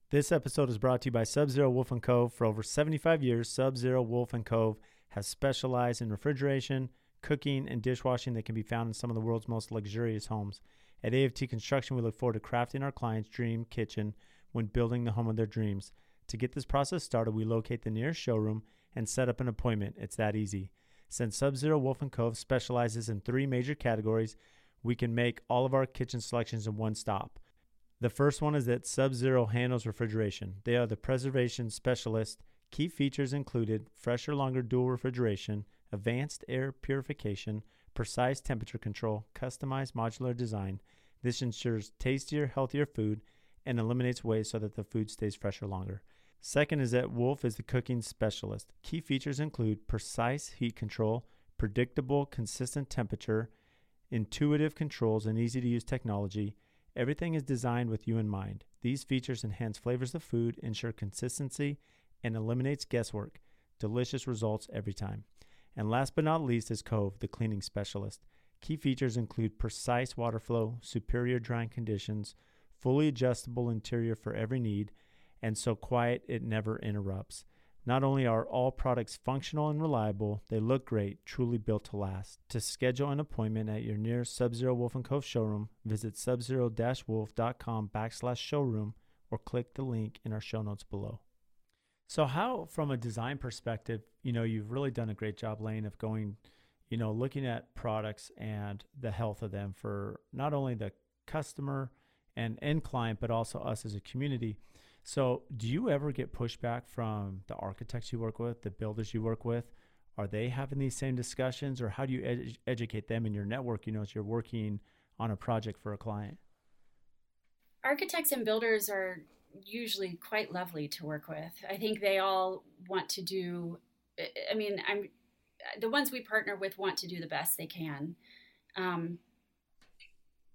This episode is brought to you by Sub Zero Wolf Cove. For over 75 years, Sub Zero Wolf Cove has specialized in refrigeration, cooking, and dishwashing that can be found in some of the world's most luxurious homes. At AFT Construction, we look forward to crafting our clients' dream kitchen when building the home of their dreams. To get this process started, we locate the nearest showroom and set up an appointment. It's that easy. Since Sub Zero Wolf Cove specializes in three major categories, we can make all of our kitchen selections in one stop. The first one is that Sub Zero handles refrigeration. They are the preservation specialist. Key features included fresher, longer dual refrigeration, advanced air purification, precise temperature control, customized modular design. This ensures tastier, healthier food and eliminates waste so that the food stays fresher longer. Second is that Wolf is the cooking specialist. Key features include precise heat control, predictable, consistent temperature, intuitive controls, and easy to use technology. Everything is designed with you in mind. These features enhance flavors of food, ensure consistency, and eliminates guesswork. Delicious results every time. And last but not least is Cove, the cleaning specialist. Key features include precise water flow, superior drying conditions, fully adjustable interior for every need, and so quiet it never interrupts. Not only are all products functional and reliable, they look great, truly built to last. To schedule an appointment at your nearest Sub-Zero Wolf & Cove showroom, visit subzero-wolf.com backslash showroom or click the link in our show notes below. So how, from a design perspective, you know, you've really done a great job, Lane, of going, you know, looking at products and the health of them for not only the customer and end client, but also us as a community. So, do you ever get pushback from the architects you work with, the builders you work with? Are they having these same discussions, or how do you ed- educate them in your network? You know, as you're working on a project for a client. Architects and builders are usually quite lovely to work with. I think they all want to do. I mean, I'm the ones we partner with want to do the best they can. Um,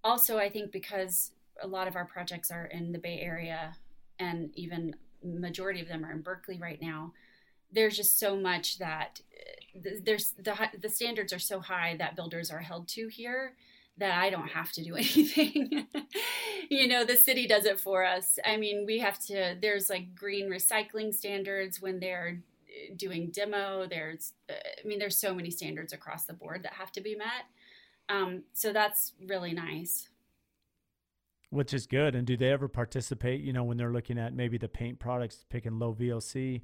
also, I think because a lot of our projects are in the Bay Area, and even majority of them are in Berkeley right now. There's just so much that uh, there's the the standards are so high that builders are held to here that I don't have to do anything. you know, the city does it for us. I mean, we have to. There's like green recycling standards when they're uh, doing demo. There's, uh, I mean, there's so many standards across the board that have to be met. Um, so that's really nice which is good. And do they ever participate? You know, when they're looking at maybe the paint products, picking low VOC.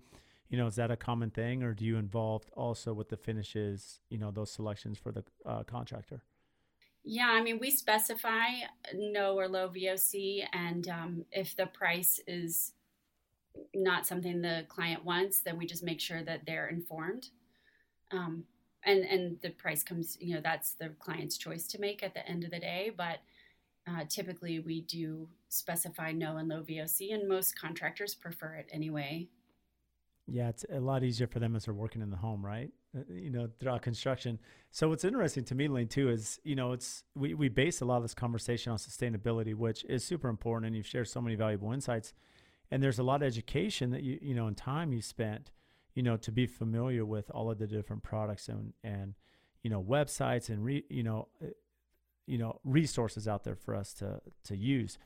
You know, is that a common thing, or do you involve also with the finishes? You know, those selections for the uh, contractor. Yeah, I mean, we specify no or low VOC, and um, if the price is not something the client wants, then we just make sure that they're informed. Um, and and the price comes, you know, that's the client's choice to make at the end of the day. But uh, typically, we do specify no and low VOC, and most contractors prefer it anyway. Yeah, it's a lot easier for them as they're working in the home, right? Uh, you know, throughout construction. So what's interesting to me, Lane, too, is you know, it's we we base a lot of this conversation on sustainability, which is super important, and you've shared so many valuable insights. And there's a lot of education that you you know, and time you spent, you know, to be familiar with all of the different products and and you know websites and re, you know you know resources out there for us to to use.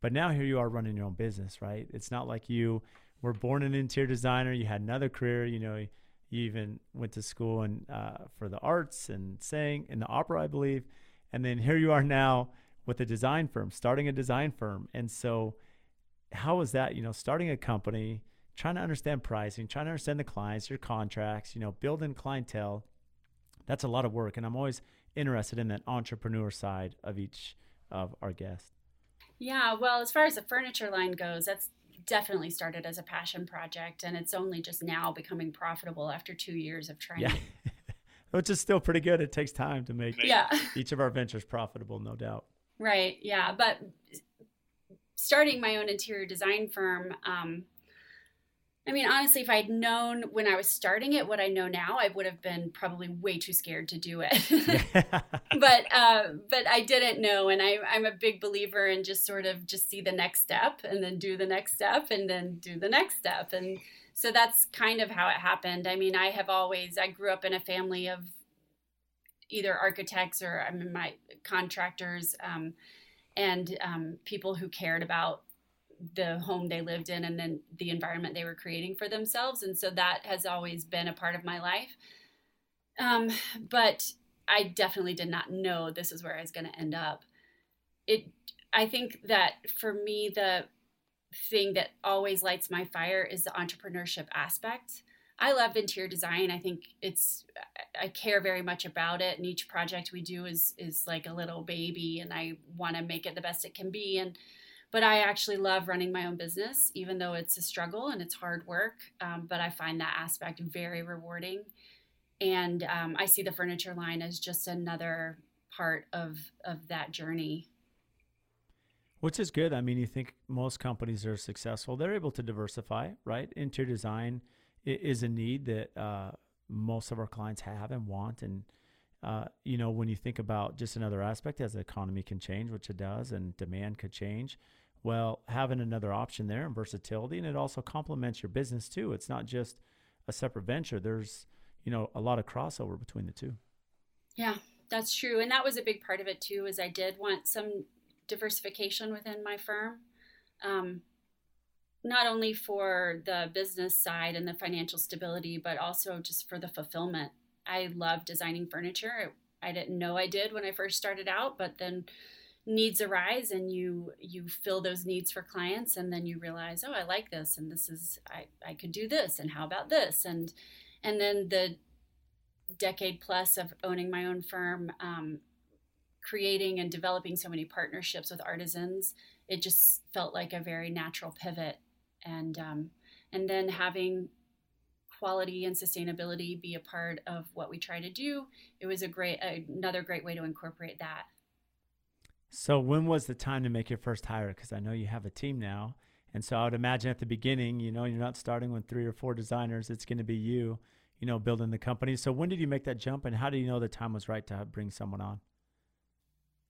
But now here you are running your own business right? It's not like you were born an interior designer. You had another career you know you even went to school and uh, for the arts and sang in the opera i believe. And then here you are now with a design firm starting a design firm. And so how was that you know starting a company trying to understand pricing trying to understand the clients your contracts you know building clientele? That's a lot of work. And i'm always interested in that entrepreneur side of each of our guests. Yeah, well, as far as the furniture line goes, that's definitely started as a passion project and it's only just now becoming profitable after 2 years of trying. Yeah. Which is still pretty good. It takes time to make yeah. each of our ventures profitable, no doubt. Right. Yeah, but starting my own interior design firm um, I mean, honestly, if I'd known when I was starting it what I know now, I would have been probably way too scared to do it. but uh, but I didn't know, and I, I'm a big believer in just sort of just see the next step, and then do the next step, and then do the next step, and so that's kind of how it happened. I mean, I have always I grew up in a family of either architects or I mean my contractors. Um, and um, people who cared about the home they lived in and then the environment they were creating for themselves. And so that has always been a part of my life. Um, but I definitely did not know this is where I was going to end up. It, I think that for me, the thing that always lights my fire is the entrepreneurship aspect. I love interior design. I think it's I care very much about it, and each project we do is is like a little baby, and I want to make it the best it can be. And but I actually love running my own business, even though it's a struggle and it's hard work. Um, but I find that aspect very rewarding. and um, I see the furniture line as just another part of of that journey. Which is good. I mean, you think most companies are successful; they're able to diversify, right? Interior design is a need that uh, most of our clients have and want, and uh, you know, when you think about just another aspect, as the economy can change, which it does, and demand could change, well, having another option there and versatility, and it also complements your business too. It's not just a separate venture. There's, you know, a lot of crossover between the two. Yeah, that's true, and that was a big part of it too. Is I did want some diversification within my firm. Um, not only for the business side and the financial stability, but also just for the fulfillment I love designing furniture. I didn't know I did when I first started out, but then needs arise and you you fill those needs for clients and then you realize oh i like this and this is i i could do this and how about this and and then the decade plus of owning my own firm um, creating and developing so many partnerships with artisans it just felt like a very natural pivot and um, and then having quality and sustainability be a part of what we try to do, it was a great another great way to incorporate that. So when was the time to make your first hire? Because I know you have a team now, and so I would imagine at the beginning, you know, you're not starting with three or four designers. It's going to be you, you know, building the company. So when did you make that jump, and how do you know the time was right to bring someone on?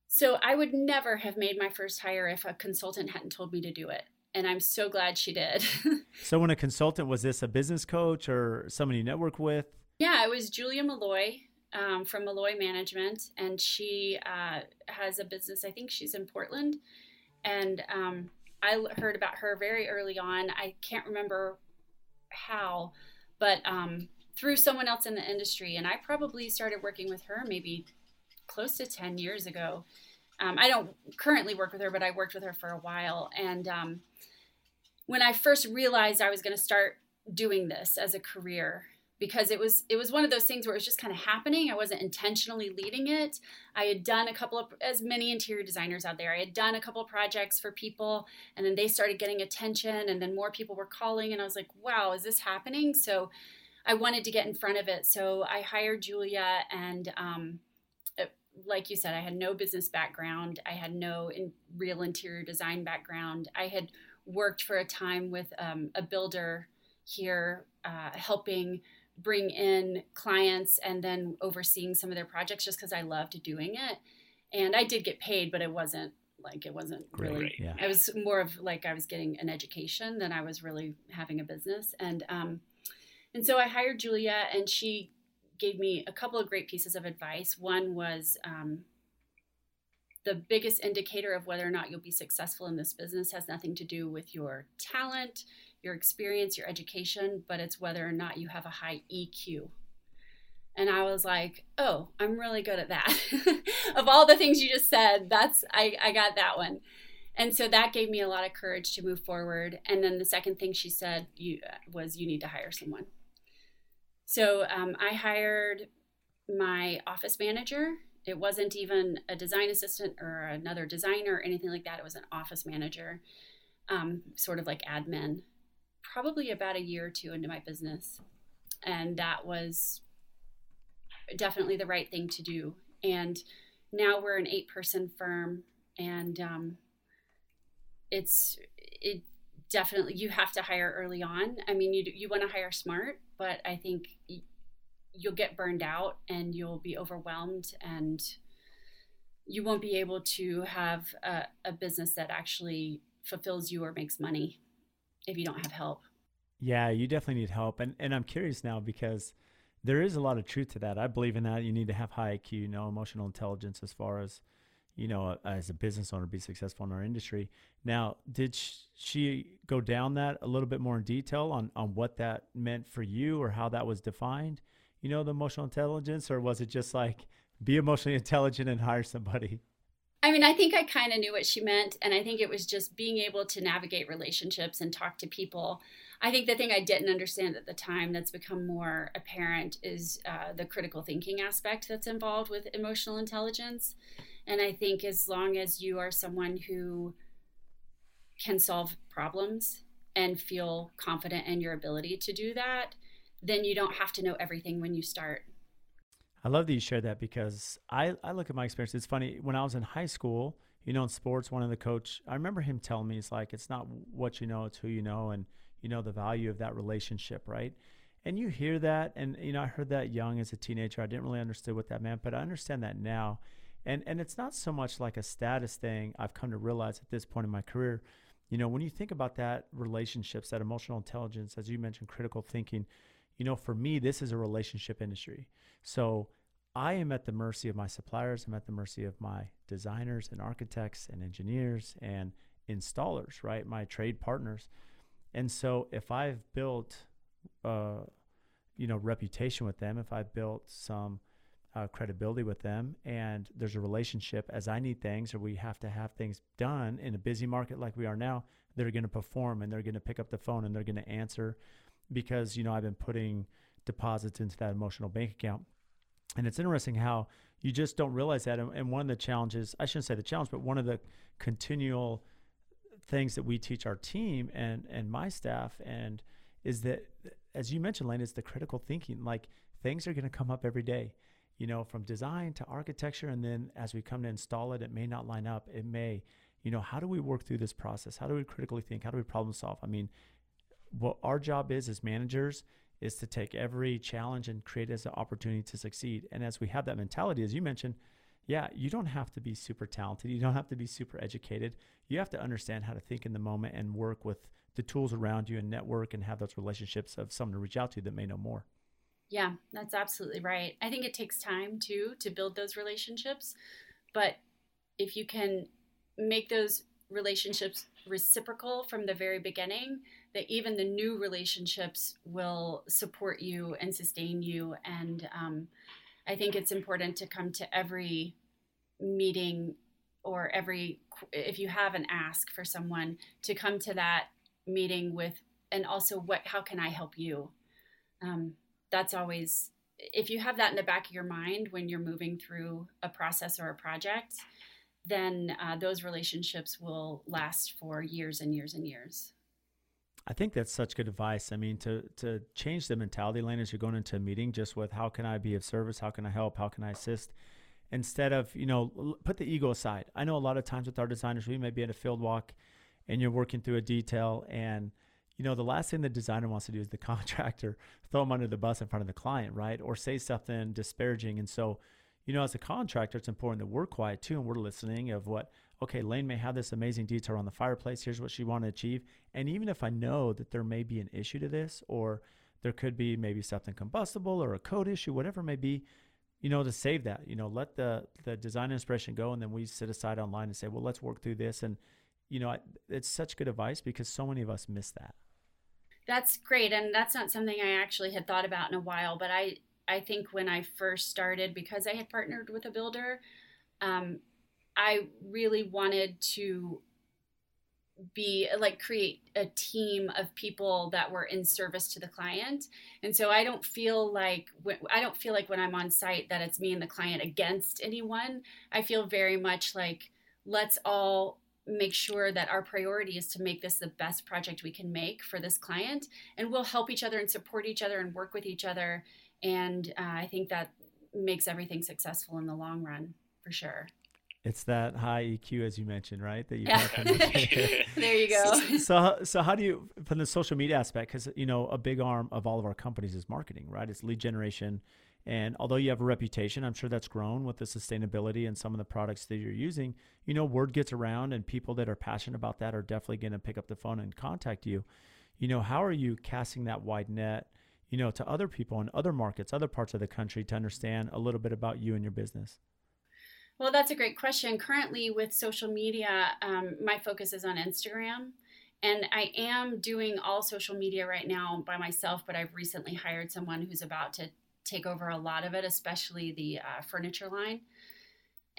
So I would never have made my first hire if a consultant hadn't told me to do it and I'm so glad she did. so, when a consultant was this a business coach or someone you network with? Yeah, it was Julia Malloy um, from Malloy Management, and she uh, has a business. I think she's in Portland, and um, I heard about her very early on. I can't remember how, but um, through someone else in the industry, and I probably started working with her maybe close to ten years ago um, I don't currently work with her, but I worked with her for a while. And um, when I first realized I was going to start doing this as a career, because it was it was one of those things where it was just kind of happening. I wasn't intentionally leading it. I had done a couple of as many interior designers out there. I had done a couple of projects for people, and then they started getting attention, and then more people were calling, and I was like, "Wow, is this happening?" So I wanted to get in front of it. So I hired Julia and. Um, like you said, I had no business background. I had no in, real interior design background. I had worked for a time with um, a builder here, uh, helping bring in clients and then overseeing some of their projects just because I loved doing it. And I did get paid, but it wasn't like it wasn't Great, really. Yeah. I was more of like I was getting an education than I was really having a business. And um, and so I hired Julia, and she gave me a couple of great pieces of advice. One was um, the biggest indicator of whether or not you'll be successful in this business has nothing to do with your talent, your experience, your education, but it's whether or not you have a high EQ. And I was like, oh, I'm really good at that. of all the things you just said, that's I, I got that one. And so that gave me a lot of courage to move forward. And then the second thing she said you, was, you need to hire someone. So um, I hired my office manager. It wasn't even a design assistant or another designer or anything like that. It was an office manager, um, sort of like admin, probably about a year or two into my business. And that was definitely the right thing to do. And now we're an eight person firm and um, it's it definitely you have to hire early on. I mean, you you want to hire smart, but I think you'll get burned out and you'll be overwhelmed and you won't be able to have a, a business that actually fulfills you or makes money if you don't have help. Yeah, you definitely need help. And and I'm curious now because there is a lot of truth to that. I believe in that. You need to have high EQ, know, emotional intelligence as far as you know, as a business owner, be successful in our industry. Now, did she go down that a little bit more in detail on, on what that meant for you or how that was defined? You know, the emotional intelligence, or was it just like be emotionally intelligent and hire somebody? I mean, I think I kind of knew what she meant. And I think it was just being able to navigate relationships and talk to people. I think the thing I didn't understand at the time that's become more apparent is uh, the critical thinking aspect that's involved with emotional intelligence. And I think as long as you are someone who can solve problems and feel confident in your ability to do that, then you don't have to know everything when you start. I love that you shared that because I, I look at my experience. It's funny when I was in high school, you know, in sports, one of the coach, I remember him telling me, it's like, it's not what you know, it's who you know. And, you know, the value of that relationship, right? And you hear that. And, you know, I heard that young as a teenager. I didn't really understand what that meant, but I understand that now. And, and it's not so much like a status thing. I've come to realize at this point in my career, you know, when you think about that relationships, that emotional intelligence, as you mentioned, critical thinking, you know, for me, this is a relationship industry. So I am at the mercy of my suppliers. I'm at the mercy of my designers and architects and engineers and installers, right? My trade partners. And so if I've built, uh, you know, reputation with them, if I've built some uh, credibility with them and there's a relationship as I need things or we have to have things done in a busy market like we are now, they're going to perform and they're going to pick up the phone and they're going to answer because, you know, I've been putting deposits into that emotional bank account. And it's interesting how you just don't realize that. And one of the challenges, I shouldn't say the challenge, but one of the continual things that we teach our team and, and my staff and is that, as you mentioned, Lane, is the critical thinking. Like things are going to come up every day you know, from design to architecture. And then as we come to install it, it may not line up. It may, you know, how do we work through this process? How do we critically think? How do we problem solve? I mean, what our job is as managers is to take every challenge and create as an opportunity to succeed. And as we have that mentality, as you mentioned, yeah, you don't have to be super talented. You don't have to be super educated. You have to understand how to think in the moment and work with the tools around you and network and have those relationships of someone to reach out to that may know more. Yeah, that's absolutely right. I think it takes time too to build those relationships, but if you can make those relationships reciprocal from the very beginning, that even the new relationships will support you and sustain you. And um, I think it's important to come to every meeting or every, if you have an ask for someone, to come to that meeting with, and also what, how can I help you? Um, that's always if you have that in the back of your mind when you're moving through a process or a project then uh, those relationships will last for years and years and years I think that's such good advice. I mean, to to change the mentality lane as you're going into a meeting, just with how can I be of service, how can I help, how can I assist, instead of you know put the ego aside. I know a lot of times with our designers, we may be at a field walk, and you're working through a detail, and you know, the last thing the designer wants to do is the contractor throw them under the bus in front of the client, right? Or say something disparaging. And so, you know, as a contractor, it's important that we're quiet too and we're listening of what, okay, Lane may have this amazing detail on the fireplace. Here's what she wanted to achieve. And even if I know that there may be an issue to this or there could be maybe something combustible or a code issue, whatever it may be, you know, to save that, you know, let the the design inspiration go, and then we sit aside online and say, well, let's work through this. And you know, it's such good advice because so many of us miss that. That's great, and that's not something I actually had thought about in a while. But I, I think when I first started, because I had partnered with a builder, um, I really wanted to be like create a team of people that were in service to the client. And so i don't feel like i don't feel like when i'm on site that it's me and the client against anyone. I feel very much like let's all make sure that our priority is to make this the best project we can make for this client and we'll help each other and support each other and work with each other and uh, i think that makes everything successful in the long run for sure it's that high EQ as you mentioned, right? That you yeah. there you go. So, so how do you from the social media aspect? Because you know a big arm of all of our companies is marketing, right? It's lead generation, and although you have a reputation, I'm sure that's grown with the sustainability and some of the products that you're using. You know, word gets around, and people that are passionate about that are definitely going to pick up the phone and contact you. You know, how are you casting that wide net, you know, to other people in other markets, other parts of the country to understand a little bit about you and your business? Well, that's a great question. Currently, with social media, um, my focus is on Instagram. And I am doing all social media right now by myself, but I've recently hired someone who's about to take over a lot of it, especially the uh, furniture line.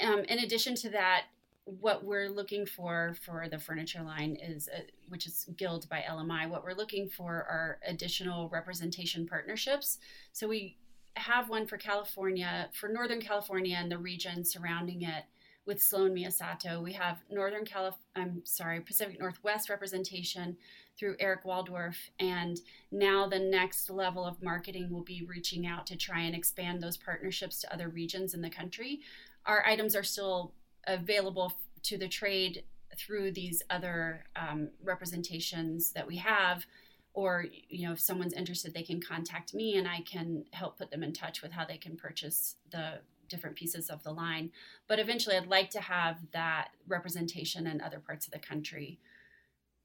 Um, in addition to that, what we're looking for for the furniture line is, uh, which is Guild by LMI, what we're looking for are additional representation partnerships. So we have one for California, for Northern California and the region surrounding it. with Sloan Miyasato. We have Northern Calif- I'm sorry, Pacific Northwest representation through Eric Waldorf. And now the next level of marketing will be reaching out to try and expand those partnerships to other regions in the country. Our items are still available to the trade through these other um, representations that we have. Or you know if someone's interested they can contact me and i can help put them in touch with how they can purchase the different pieces of the line. But eventually i'd like to have that representation in other parts of the country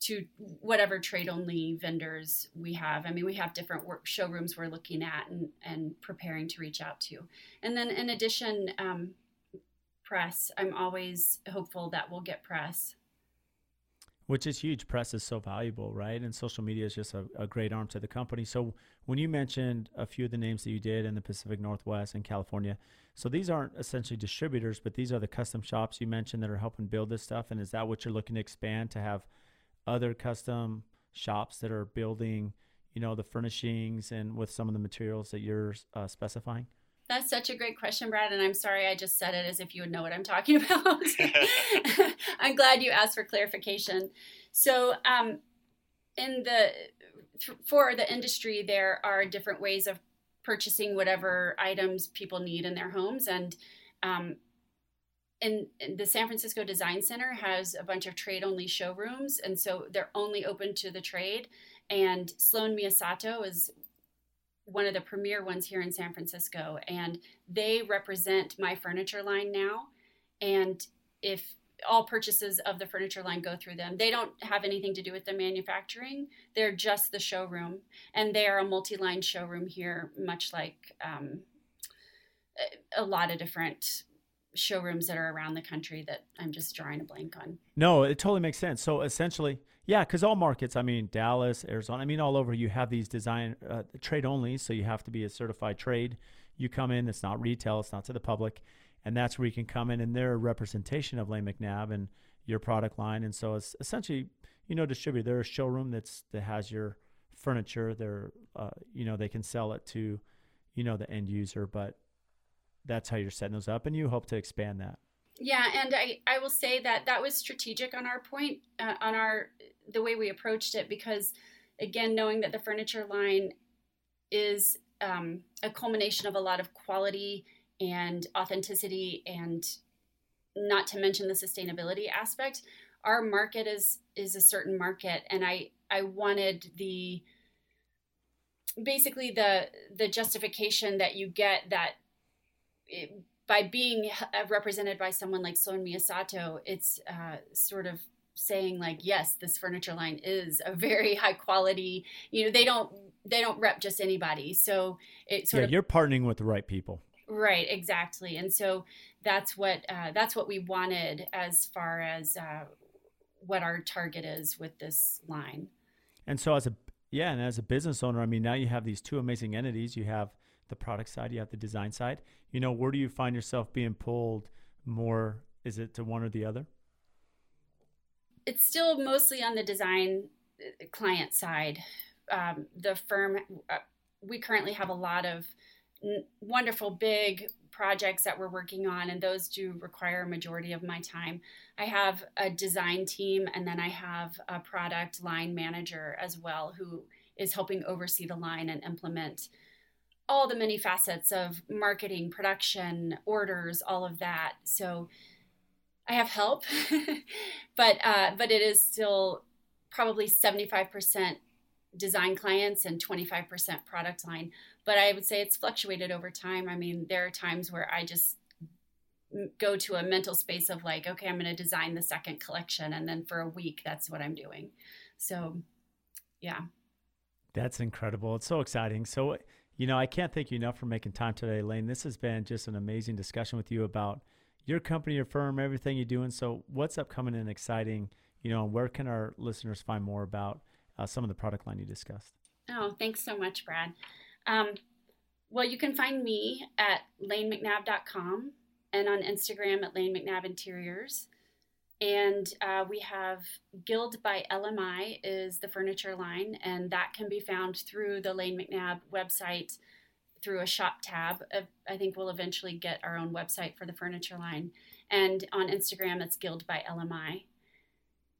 to whatever trade only vendors we have. I mean we have different work showrooms we're looking at and, and preparing to reach out to. And then in addition um, press i'm always hopeful that we'll get press which is huge. Press is so valuable, right? And social media is just a, a, great arm to the company. So when you mentioned a few of the names that you did in the Pacific Northwest and California, so these aren't essentially distributors, but these are the custom shops you mentioned that are helping build this stuff. And is that what you're looking to expand to have other custom shops that are building, you know, the furnishings and with some of the materials that you're uh, specifying? That's such a great question, Brad. And I'm sorry I just said it as if you would know what I'm talking about. I'm glad you asked for clarification. So, um, in the for the industry, there are different ways of purchasing whatever items people need in their homes, and um, and, the San Francisco Design Center has a bunch of trade only showrooms, and so they're only open to the trade. And Sloan Miyasato is one of the premier ones here in San Francisco, and they represent my furniture line now. And if all purchases of the furniture line go through them, they don't have anything to do with the manufacturing. They're just the showroom, and they are a multi-line showroom here, much like um, a lot of different showrooms that are around the country that I'm just drawing a blank on. No, it totally makes sense. So essentially, yeah, because all markets, I mean, Dallas, Arizona, I mean, all over, you have these design uh, trade only. So you have to be a certified trade. You come in, it's not retail, it's not to the public. And that's where you can come in and they're a representation of Lane McNabb and your product line. And so it's essentially, you know, distributed. They're a showroom that's that has your furniture. They're, uh, you know, they can sell it to, you know, the end user, but that's how you're setting those up. And you hope to expand that. Yeah, and I, I will say that that was strategic on our point, uh, on our the way we approached it, because again, knowing that the furniture line is um, a culmination of a lot of quality and authenticity, and not to mention the sustainability aspect, our market is is a certain market, and I I wanted the basically the the justification that you get that it, by being uh, represented by someone like Sloan Miyasato, it's uh, sort of saying like, yes, this furniture line is a very high quality. You know, they don't they don't rep just anybody. So it's yeah, of, you're partnering with the right people. Right, exactly, and so that's what uh, that's what we wanted as far as uh, what our target is with this line. And so, as a yeah, and as a business owner, I mean, now you have these two amazing entities. You have the product side, you have the design side. You know, where do you find yourself being pulled more? Is it to one or the other? It's still mostly on the design uh, client side. Um, the firm, uh, we currently have a lot of n- wonderful big projects that we're working on, and those do require a majority of my time. I have a design team, and then I have a product line manager as well who is helping oversee the line and implement all the many facets of marketing, production, orders, all of that. So I have help, but uh, but it is still probably seventy five percent design clients and 25% product line. But I would say it's fluctuated over time. I mean, there are times where I just go to a mental space of like, okay, I'm going to design the second collection. And then for a week, that's what I'm doing. So, yeah. That's incredible. It's so exciting. So, you know, I can't thank you enough for making time today, Lane. This has been just an amazing discussion with you about your company, your firm, everything you're doing. So, what's upcoming and exciting? You know, where can our listeners find more about uh, some of the product line you discussed? Oh, thanks so much, Brad. Um, well, you can find me at lanemcnabb.com and on Instagram at Lane McNabb Interiors. And uh, we have Guild by LMI is the furniture line, and that can be found through the Lane McNabb website through a shop tab. I think we'll eventually get our own website for the furniture line. And on Instagram, it's Guild by LMI.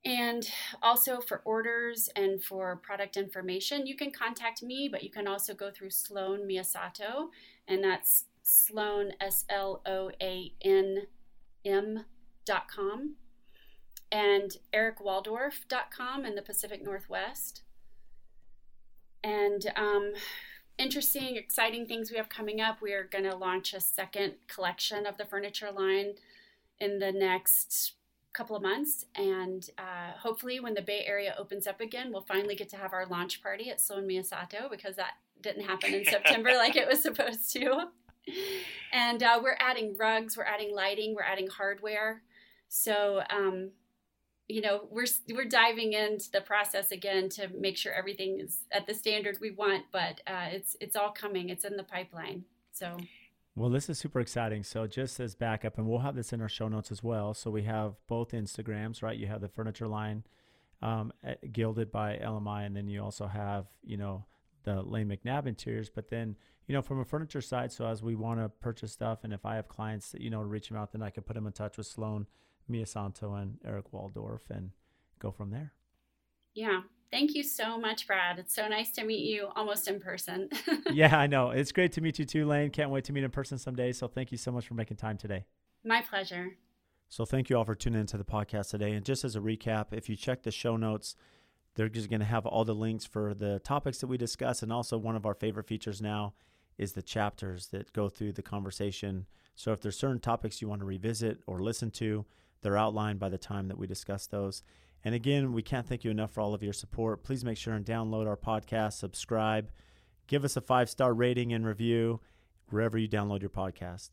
And also for orders and for product information, you can contact me, but you can also go through Sloan Miyasato, and that's Sloan, S L O A N M dot com, and ericwaldorf.com in the Pacific Northwest. And um, interesting, exciting things we have coming up. We are going to launch a second collection of the furniture line in the next couple of months. And uh, hopefully, when the Bay Area opens up again, we'll finally get to have our launch party at Sloan Miyasato because that didn't happen in September like it was supposed to. And uh, we're adding rugs, we're adding lighting, we're adding hardware. So, um, you know, we're we're diving into the process again to make sure everything is at the standard we want. But uh, it's it's all coming. It's in the pipeline. So. Well, this is super exciting. So, just as backup, and we'll have this in our show notes as well. So, we have both Instagrams, right? You have the furniture line, um, gilded by LMI, and then you also have, you know, the Lane McNabb interiors. But then, you know, from a furniture side, so as we want to purchase stuff, and if I have clients that, you know, reach them out, then I can put them in touch with Sloan Miyasato and Eric Waldorf and go from there. Yeah. Thank you so much, Brad. It's so nice to meet you almost in person. yeah, I know. It's great to meet you too, Lane. Can't wait to meet in person someday. So thank you so much for making time today. My pleasure. So thank you all for tuning into the podcast today. And just as a recap, if you check the show notes, they're just going to have all the links for the topics that we discuss. And also, one of our favorite features now is the chapters that go through the conversation. So if there's certain topics you want to revisit or listen to, they're outlined by the time that we discuss those. And again, we can't thank you enough for all of your support. Please make sure and download our podcast, subscribe, give us a five star rating and review wherever you download your podcast.